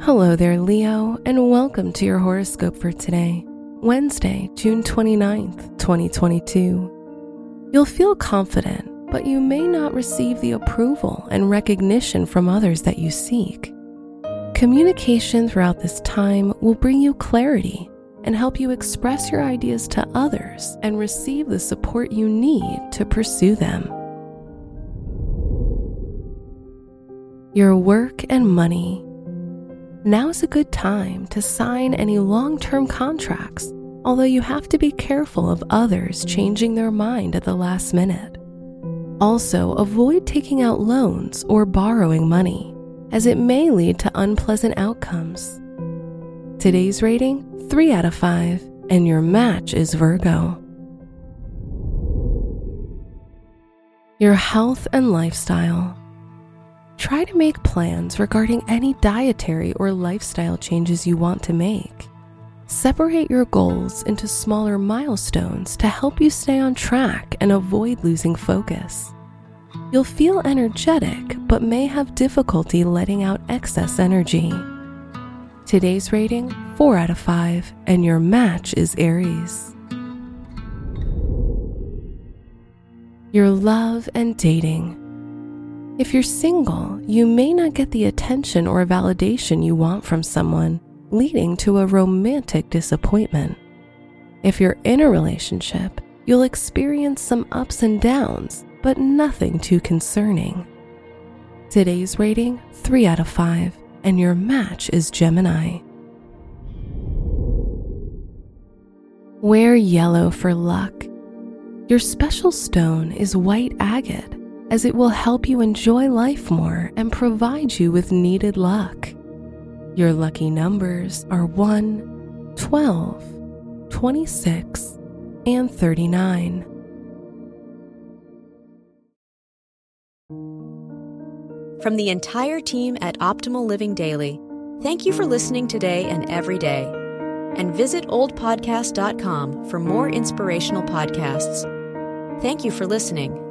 Hello there, Leo, and welcome to your horoscope for today, Wednesday, June 29th, 2022. You'll feel confident, but you may not receive the approval and recognition from others that you seek. Communication throughout this time will bring you clarity and help you express your ideas to others and receive the support you need to pursue them. Your work and money now is a good time to sign any long term contracts, although you have to be careful of others changing their mind at the last minute. Also, avoid taking out loans or borrowing money, as it may lead to unpleasant outcomes. Today's rating 3 out of 5, and your match is Virgo. Your health and lifestyle try to make plans regarding any dietary or lifestyle changes you want to make. Separate your goals into smaller milestones to help you stay on track and avoid losing focus. You'll feel energetic but may have difficulty letting out excess energy. Today's rating 4 out of 5, and your match is Aries. Your love and dating. If you're single, you may not get the attention or validation you want from someone, leading to a romantic disappointment. If you're in a relationship, you'll experience some ups and downs, but nothing too concerning. Today's rating 3 out of 5, and your match is Gemini. Wear yellow for luck. Your special stone is white agate as it will help you enjoy life more and provide you with needed luck. Your lucky numbers are 1, 12, 26, and 39. From the entire team at Optimal Living Daily, thank you for listening today and every day. And visit oldpodcast.com for more inspirational podcasts. Thank you for listening.